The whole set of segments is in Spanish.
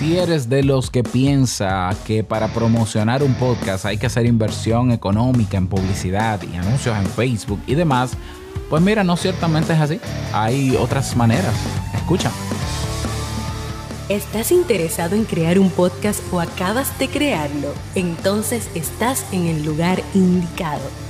Si eres de los que piensa que para promocionar un podcast hay que hacer inversión económica en publicidad y anuncios en Facebook y demás, pues mira, no ciertamente es así. Hay otras maneras. Escucha. ¿Estás interesado en crear un podcast o acabas de crearlo? Entonces estás en el lugar indicado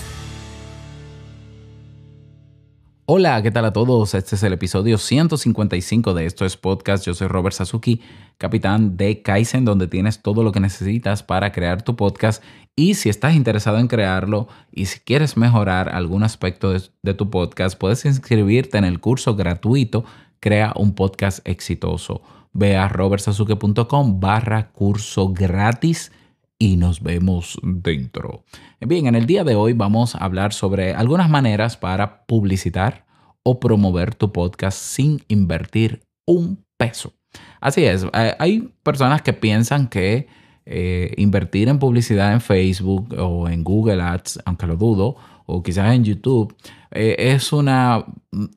Hola, ¿qué tal a todos? Este es el episodio 155 de Esto es Podcast. Yo soy Robert Sasuki, capitán de Kaizen, donde tienes todo lo que necesitas para crear tu podcast. Y si estás interesado en crearlo y si quieres mejorar algún aspecto de, tu podcast, puedes inscribirte en el curso gratuito Crea un podcast exitoso. Ve a robertsasuke.com barra curso gratis y nos vemos dentro. Bien, en el día de hoy vamos a hablar sobre algunas maneras para publicitar o promover tu podcast sin invertir un peso. Así es, hay personas que piensan que eh, invertir en publicidad en Facebook o en Google Ads, aunque lo dudo, o quizás en YouTube, eh, es una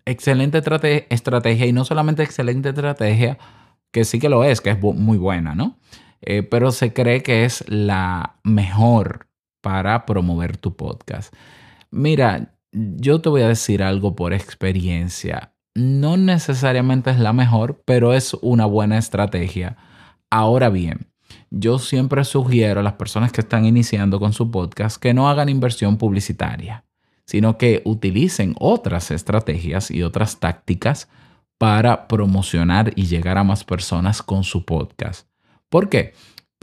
excelente estrategia y no solamente excelente estrategia, que sí que lo es, que es muy buena, ¿no? Eh, pero se cree que es la mejor para promover tu podcast. Mira, yo te voy a decir algo por experiencia. No necesariamente es la mejor, pero es una buena estrategia. Ahora bien, yo siempre sugiero a las personas que están iniciando con su podcast que no hagan inversión publicitaria, sino que utilicen otras estrategias y otras tácticas para promocionar y llegar a más personas con su podcast. ¿Por qué?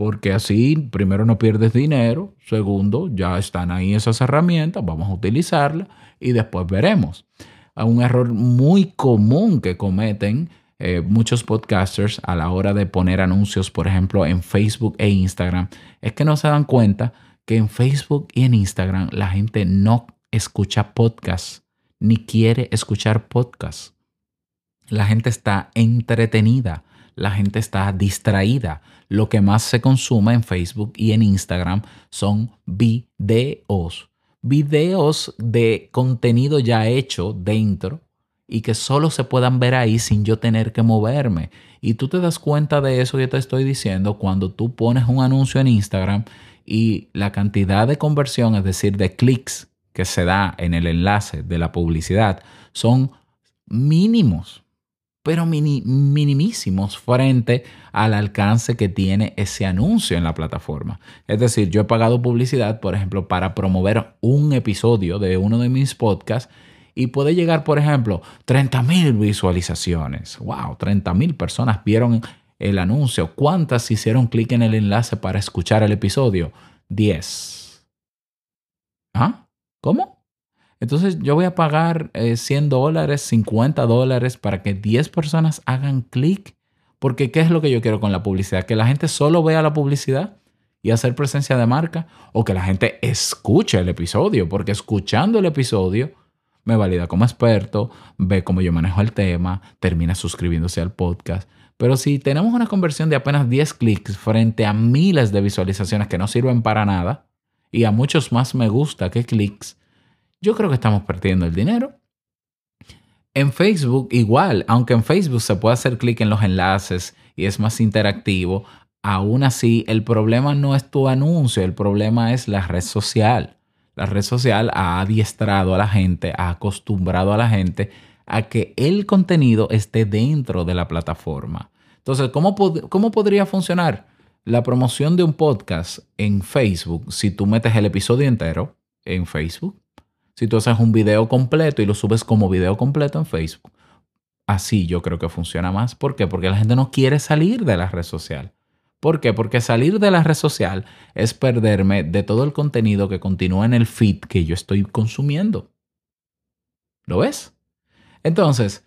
Porque así, primero, no pierdes dinero, segundo, ya están ahí esas herramientas, vamos a utilizarlas y después veremos. Un error muy común que cometen eh, muchos podcasters a la hora de poner anuncios, por ejemplo, en Facebook e Instagram, es que no se dan cuenta que en Facebook y en Instagram la gente no escucha podcasts ni quiere escuchar podcasts. La gente está entretenida la gente está distraída. Lo que más se consume en Facebook y en Instagram son videos. Videos de contenido ya hecho dentro y que solo se puedan ver ahí sin yo tener que moverme. Y tú te das cuenta de eso que te estoy diciendo cuando tú pones un anuncio en Instagram y la cantidad de conversión, es decir, de clics que se da en el enlace de la publicidad, son mínimos pero minimísimos frente al alcance que tiene ese anuncio en la plataforma. Es decir, yo he pagado publicidad, por ejemplo, para promover un episodio de uno de mis podcasts y puede llegar, por ejemplo, 30 mil visualizaciones. ¡Wow! 30 mil personas vieron el anuncio. ¿Cuántas hicieron clic en el enlace para escuchar el episodio? 10. ¿Ah? ¿Cómo? Entonces yo voy a pagar 100 eh, dólares, 50 dólares para que 10 personas hagan clic. Porque ¿qué es lo que yo quiero con la publicidad? Que la gente solo vea la publicidad y hacer presencia de marca o que la gente escuche el episodio. Porque escuchando el episodio me valida como experto, ve cómo yo manejo el tema, termina suscribiéndose al podcast. Pero si tenemos una conversión de apenas 10 clics frente a miles de visualizaciones que no sirven para nada y a muchos más me gusta que clics, yo creo que estamos perdiendo el dinero. En Facebook igual, aunque en Facebook se puede hacer clic en los enlaces y es más interactivo, aún así el problema no es tu anuncio, el problema es la red social. La red social ha adiestrado a la gente, ha acostumbrado a la gente a que el contenido esté dentro de la plataforma. Entonces, ¿cómo, cómo podría funcionar la promoción de un podcast en Facebook si tú metes el episodio entero en Facebook? Si tú haces un video completo y lo subes como video completo en Facebook, así yo creo que funciona más. ¿Por qué? Porque la gente no quiere salir de la red social. ¿Por qué? Porque salir de la red social es perderme de todo el contenido que continúa en el feed que yo estoy consumiendo. ¿Lo ves? Entonces,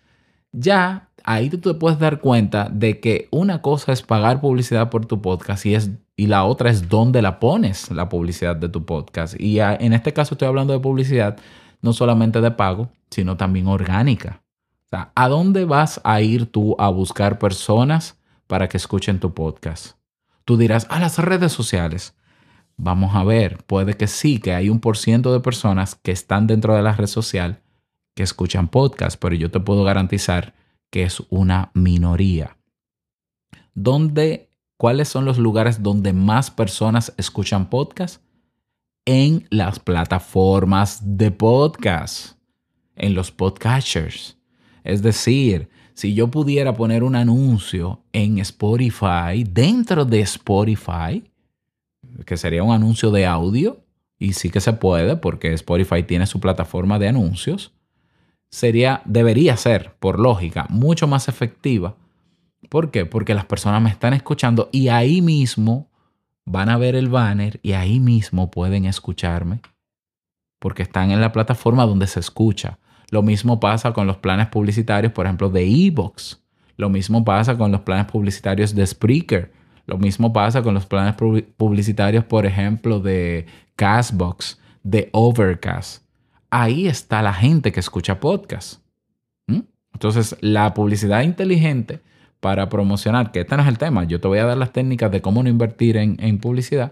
ya ahí tú te puedes dar cuenta de que una cosa es pagar publicidad por tu podcast y es Y la otra es dónde la pones la publicidad de tu podcast. Y en este caso estoy hablando de publicidad no solamente de pago, sino también orgánica. O sea, ¿a dónde vas a ir tú a buscar personas para que escuchen tu podcast? Tú dirás, a las redes sociales. Vamos a ver, puede que sí, que hay un por ciento de personas que están dentro de la red social que escuchan podcast, pero yo te puedo garantizar que es una minoría. ¿Dónde, ¿Cuáles son los lugares donde más personas escuchan podcast? En las plataformas de podcast, en los podcasters. Es decir, si yo pudiera poner un anuncio en Spotify, dentro de Spotify, que sería un anuncio de audio, y sí que se puede porque Spotify tiene su plataforma de anuncios, sería, debería ser, por lógica, mucho más efectiva. ¿Por qué? Porque las personas me están escuchando y ahí mismo van a ver el banner y ahí mismo pueden escucharme porque están en la plataforma donde se escucha. Lo mismo pasa con los planes publicitarios, por ejemplo, de Evox. Lo mismo pasa con los planes publicitarios de Spreaker. Lo mismo pasa con los planes publicitarios, por ejemplo, de Castbox, de Overcast. Ahí está la gente que escucha podcast. Entonces, la publicidad inteligente para promocionar, que este no es el tema, yo te voy a dar las técnicas de cómo no invertir en, en publicidad,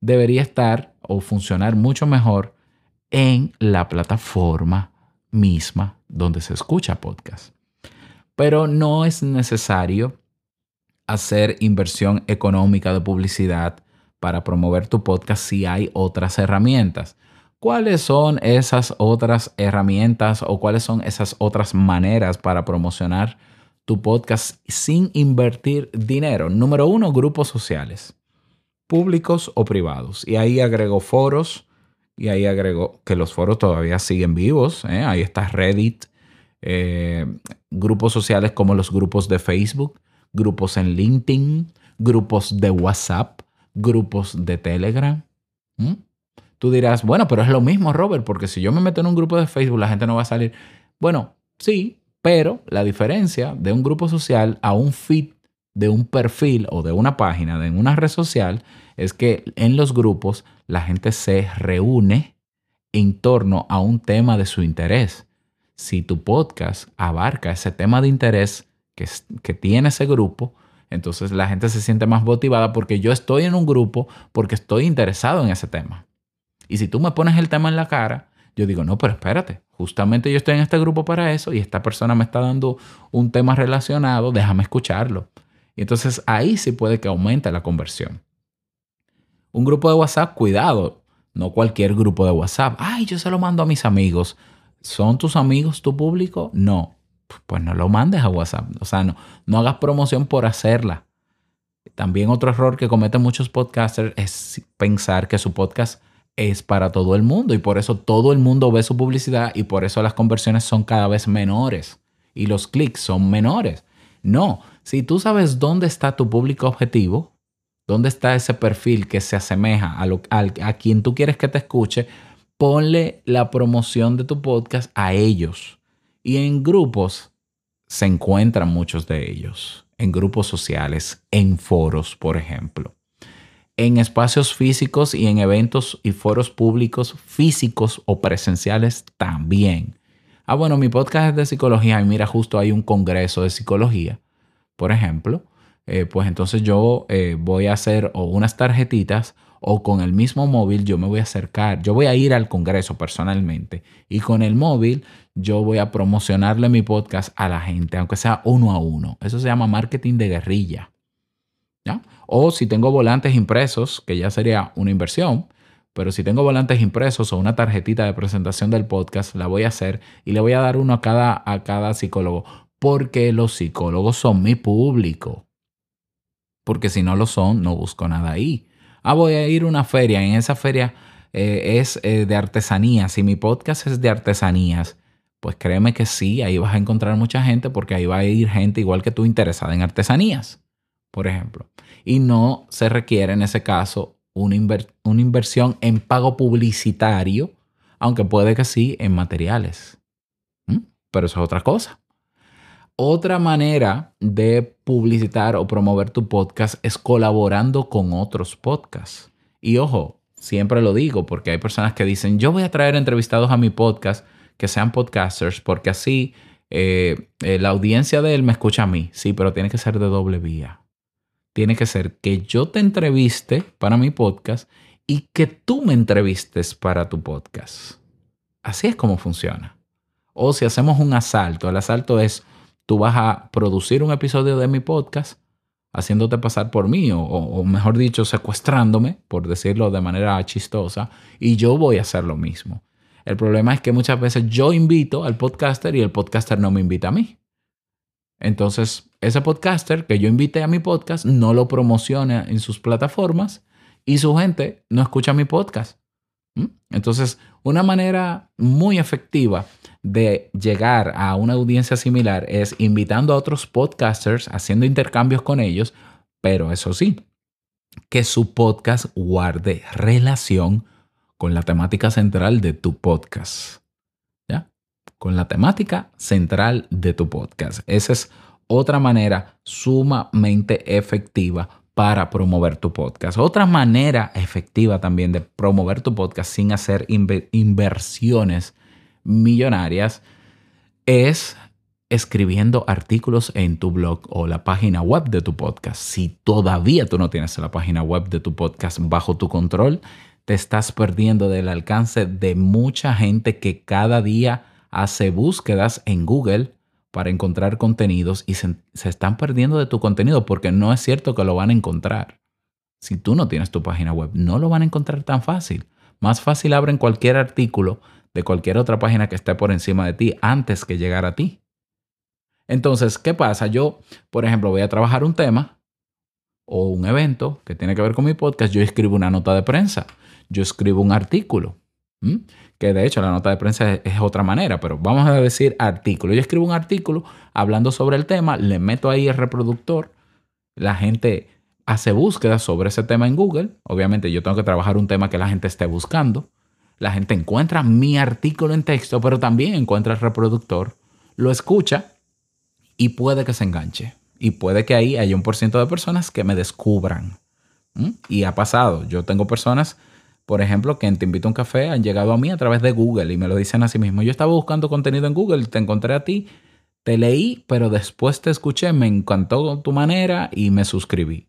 debería estar o funcionar mucho mejor en la plataforma misma donde se escucha podcast. Pero no es necesario hacer inversión económica de publicidad para promover tu podcast si hay otras herramientas. ¿Cuáles son esas otras herramientas o cuáles son esas otras maneras para promocionar tu podcast sin invertir dinero? Número uno, grupos sociales, públicos o privados. Y ahí agrego foros, y ahí agrego que los foros todavía siguen vivos. ¿eh? Ahí está Reddit, eh, grupos sociales como los grupos de Facebook, grupos en LinkedIn, grupos de WhatsApp, grupos de Telegram. Tú dirás, bueno, pero es lo mismo, Robert, porque si yo me meto en un grupo de Facebook, la gente no va a salir. Bueno, sí, pero la diferencia de un grupo social a un feed de un perfil o de una página de una red social es que en los grupos la gente se reúne en torno a un tema de su interés. Si tu podcast abarca ese tema de interés que, que tiene ese grupo, entonces la gente se siente más motivada porque yo estoy en un grupo porque estoy interesado en ese tema. Y si tú me pones el tema en la cara, yo digo, no, pero espérate, justamente yo estoy en este grupo para eso y esta persona me está dando un tema relacionado, déjame escucharlo. Y entonces ahí sí puede que aumente la conversión. Un grupo de WhatsApp, cuidado, no cualquier grupo de WhatsApp. Ay, yo se lo mando a mis amigos. ¿Son tus amigos tu público? No. Pues no lo mandes a WhatsApp. O sea, no, no hagas promoción por hacerla. También otro error que cometen muchos podcasters es pensar que su podcast es para todo el mundo y por eso todo el mundo ve su publicidad y por eso las conversiones son cada vez menores y los clics son menores. No, si tú sabes dónde está tu público objetivo, dónde está ese perfil que se asemeja a, a quien tú quieres que te escuche, ponle la promoción de tu podcast a ellos. Y en grupos se encuentran muchos de ellos, en grupos sociales, en foros, por ejemplo. En espacios físicos y en eventos y foros públicos físicos o presenciales también. Ah, bueno, mi podcast es de psicología y mira, justo hay un congreso de psicología por ejemplo, eh, pues entonces yo eh, voy a hacer unas tarjetitas o con el mismo móvil yo me voy a acercar, yo voy a ir al Congreso personalmente y con el móvil yo voy a promocionarle mi podcast a la gente, aunque sea uno a uno. Eso se llama marketing de guerrilla. O si tengo volantes impresos, que ya sería una inversión, pero si tengo volantes impresos o una tarjetita de presentación del podcast, la voy a hacer y le voy a dar uno a cada, a cada psicólogo porque los psicólogos son mi público. Porque si no lo son, no busco nada ahí. Ah, voy a ir a una feria. En esa feria eh, es eh, de artesanías. Si mi podcast es de artesanías, pues créeme que sí, ahí vas a encontrar mucha gente porque ahí va a ir gente igual que tú interesada en artesanías, por ejemplo. Y no se requiere en ese caso una, una inversión en pago publicitario, aunque puede que sí en materiales. ¿Mm? Pero eso es otra cosa. Otra manera de publicitar o promover tu podcast es colaborando con otros podcasts. Y ojo, siempre lo digo porque hay personas que dicen, yo voy a traer entrevistados a mi podcast que sean podcasters porque así eh, eh, la audiencia de él me escucha a mí. Sí, pero tiene que ser de doble vía. Tiene que ser que yo te entreviste para mi podcast y que tú me entrevistes para tu podcast. Así es como funciona. O si hacemos un asalto, el asalto es tú vas a producir un episodio de mi podcast haciéndote pasar por mí o, mejor dicho, secuestrándome, por decirlo de manera chistosa, y yo voy a hacer lo mismo. El problema es que muchas veces yo invito al podcaster y el podcaster no me invita a mí. Entonces, ese podcaster que yo invité a mi podcast no lo promociona en sus plataformas y su gente no escucha mi podcast. Entonces, una manera muy efectiva de llegar a una audiencia similar es invitando a otros podcasters, haciendo intercambios con ellos, pero eso sí, que su podcast guarde relación con la temática central de tu podcast. Con la temática central de tu podcast. Esa es otra manera sumamente efectiva para promover tu podcast. Otra manera efectiva también de promover tu podcast sin hacer inversiones millonarias es escribiendo artículos en tu blog o la página web de tu podcast. Si todavía tú no tienes la página web de tu podcast bajo tu control, te estás perdiendo del alcance de mucha gente que cada día hace búsquedas en Google para encontrar contenidos y se, están perdiendo de tu contenido porque no es cierto que lo van a encontrar. Si tú no tienes tu página web, no lo van a encontrar tan fácil. Más fácil abren cualquier artículo de cualquier otra página que esté por encima de ti antes que llegar a ti. Entonces, ¿qué pasa? Yo, por ejemplo, voy a trabajar un tema o un evento que tiene que ver con mi podcast, yo escribo una nota de prensa, yo escribo un artículo, que de hecho la nota de prensa es, otra manera, pero vamos a decir artículo. Yo escribo un artículo hablando sobre el tema, le meto ahí el reproductor, la gente hace búsquedas sobre ese tema en Google, obviamente yo tengo que trabajar un tema que la gente esté buscando, la gente encuentra mi artículo en texto, pero también encuentra el reproductor, lo escucha y puede que se enganche. Y puede que ahí haya un por ciento de personas que me descubran. Y ha pasado. Yo tengo personas, por ejemplo, que en Te Invito a un Café han llegado a mí a través de Google y me lo dicen a sí mismo. Yo estaba buscando contenido en Google, te encontré a ti, te leí, pero después te escuché, me encantó tu manera y me suscribí.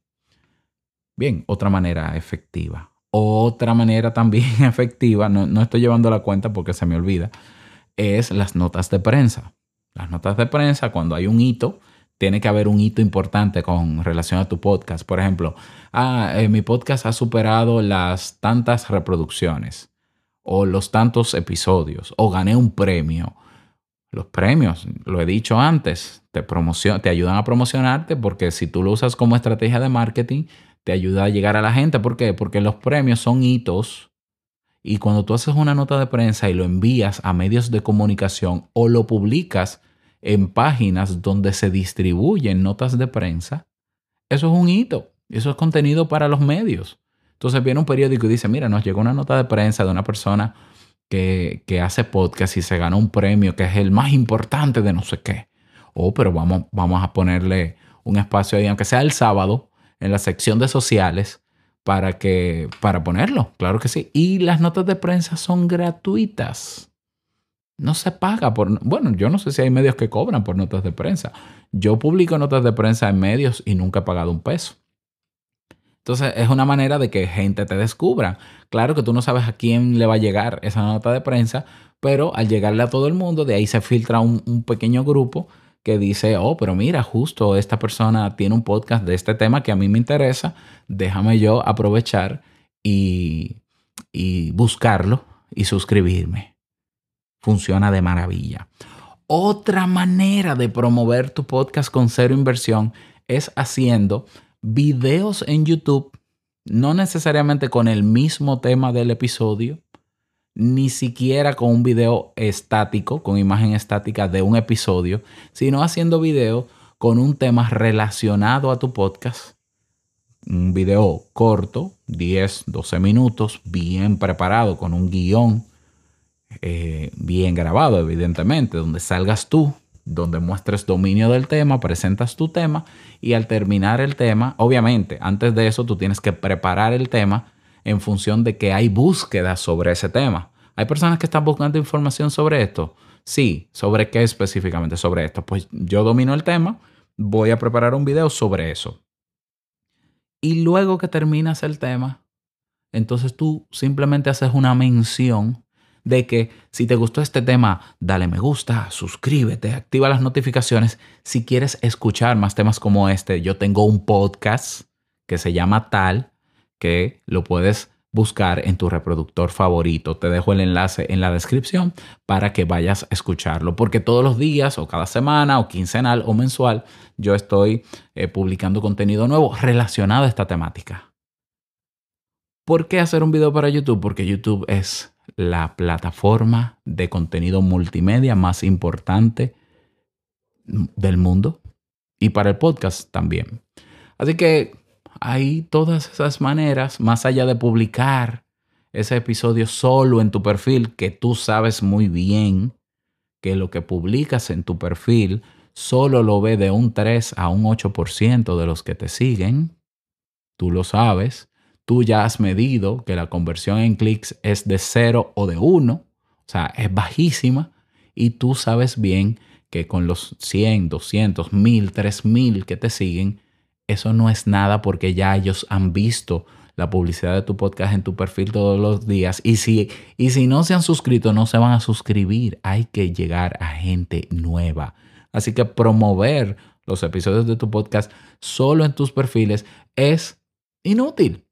Bien, otra manera efectiva. Otra manera también efectiva, no, no estoy llevando la cuenta porque se me olvida, es las notas de prensa. Las notas de prensa, cuando hay un hito, tiene que haber un hito importante con relación a tu podcast. Por ejemplo, ah, eh, mi podcast ha superado las tantas reproducciones o los tantos episodios o gané un premio. Los premios, lo he dicho antes, te, te ayudan a promocionarte porque si tú lo usas como estrategia de marketing, te ayuda a llegar a la gente. ¿Por qué? Porque los premios son hitos y cuando tú haces una nota de prensa y lo envías a medios de comunicación o lo publicas en páginas donde se distribuyen notas de prensa, eso es un hito. Eso es contenido para los medios. Entonces viene un periódico y dice, mira, nos llegó una nota de prensa de una persona que, que hace podcast y se ganó un premio que es el más importante de no sé qué. Oh, pero vamos, vamos a ponerle un espacio ahí, aunque sea el sábado, en la sección de sociales, para, que, para ponerlo. Claro que sí. Y las notas de prensa son gratuitas. No se paga por... Bueno, yo no sé si hay medios que cobran por notas de prensa. Yo publico notas de prensa en medios y nunca he pagado un peso. Entonces es una manera de que gente te descubra. Claro que tú no sabes a quién le va a llegar esa nota de prensa, pero al llegarle a todo el mundo, de ahí se filtra un, un pequeño grupo que dice, oh, pero mira, justo esta persona tiene un podcast de este tema que a mí me interesa, déjame yo aprovechar y, y buscarlo y suscribirme funciona de maravilla. Otra manera de promover tu podcast con cero inversión es haciendo videos en YouTube, no necesariamente con el mismo tema del episodio, ni siquiera con un video estático, con imagen estática de un episodio, sino haciendo videos con un tema relacionado a tu podcast. Un video corto, 10, 12 minutos, bien preparado, con un guion eh, bien grabado, evidentemente, donde salgas tú donde muestres dominio del tema, presentas tu tema y al terminar el tema, obviamente, antes de eso tú tienes que preparar el tema en función de que hay búsquedas sobre ese tema. ¿Hay personas que están buscando información sobre esto? Sí, ¿sobre qué específicamente? Sobre esto. Pues yo domino el tema, voy a preparar un video sobre eso. Y luego que terminas el tema, entonces tú simplemente haces una mención de que si te gustó este tema, dale me gusta, suscríbete, activa las notificaciones. Si quieres escuchar más temas como este, yo tengo un podcast que se llama Tal, que lo puedes buscar en tu reproductor favorito. Te dejo el enlace en la descripción para que vayas a escucharlo, porque todos los días o cada semana o quincenal o mensual yo estoy eh, publicando contenido nuevo relacionado a esta temática. ¿Por qué hacer un video para YouTube? Porque YouTube es la plataforma de contenido multimedia más importante del mundo y para el podcast también. Así que hay todas esas maneras, más allá de publicar ese episodio solo en tu perfil, que tú sabes muy bien que lo que publicas en tu perfil solo lo ve de un 3 a un 8% de los que te siguen. Tú lo sabes tú ya has medido que la conversión en clics es de 0 o de 1, o sea, es bajísima, y tú sabes bien que con los 100, 200, 1000, 3000 que te siguen, eso no es nada porque ya ellos han visto la publicidad de tu podcast en tu perfil todos los días. Y si, y si no se han suscrito, no se van a suscribir. Hay que llegar a gente nueva. Así que promover los episodios de tu podcast solo en tus perfiles es inútil.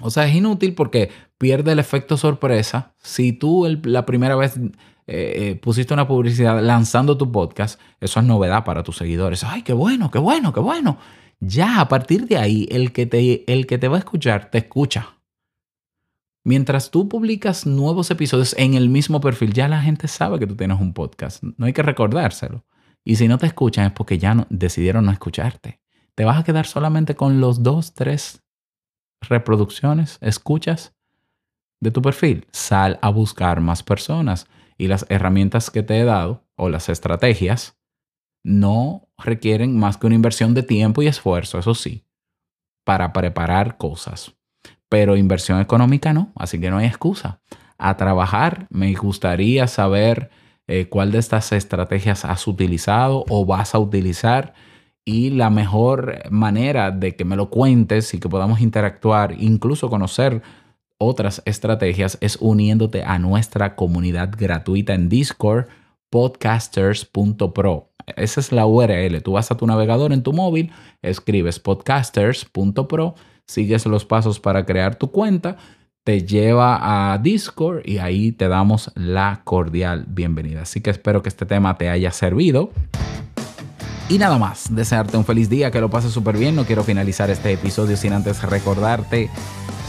O sea, es inútil porque pierde el efecto sorpresa. Si tú la primera vez eh, eh, pusiste una publicidad lanzando tu podcast, eso es novedad para tus seguidores. Ay, qué bueno, qué bueno, qué bueno. Ya a partir de ahí, el que te, el que te va a escuchar, te escucha. Mientras tú publicas nuevos episodios en el mismo perfil, ya la gente sabe que tú tienes un podcast. No hay que recordárselo. Y si no te escuchan es porque ya no, decidieron no escucharte. Te vas a quedar solamente con los dos, tres reproducciones, escuchas de tu perfil, sal a buscar más personas. Y las herramientas que te he dado o las estrategias no requieren más que una inversión de tiempo y esfuerzo, eso sí, para preparar cosas. Pero inversión económica no, así que no hay excusa. A trabajar, me gustaría saber eh, cuál de estas estrategias has utilizado o vas a utilizar y la mejor manera de que me lo cuentes y que podamos interactuar, incluso conocer otras estrategias, es uniéndote a nuestra comunidad gratuita en Discord, podcasters.pro. Esa es la URL. Tú vas a tu navegador en tu móvil, escribes podcasters.pro, sigues los pasos para crear tu cuenta, te lleva a Discord y ahí te damos la cordial bienvenida. Así que espero que este tema te haya servido. Y nada más, desearte un feliz día, que lo pases súper bien. No quiero finalizar este episodio sin antes recordarte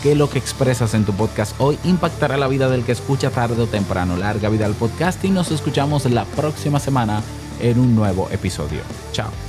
que lo que expresas en tu podcast hoy impactará la vida del que escucha tarde o temprano. Larga vida al podcast y nos escuchamos la próxima semana en un nuevo episodio. Chao.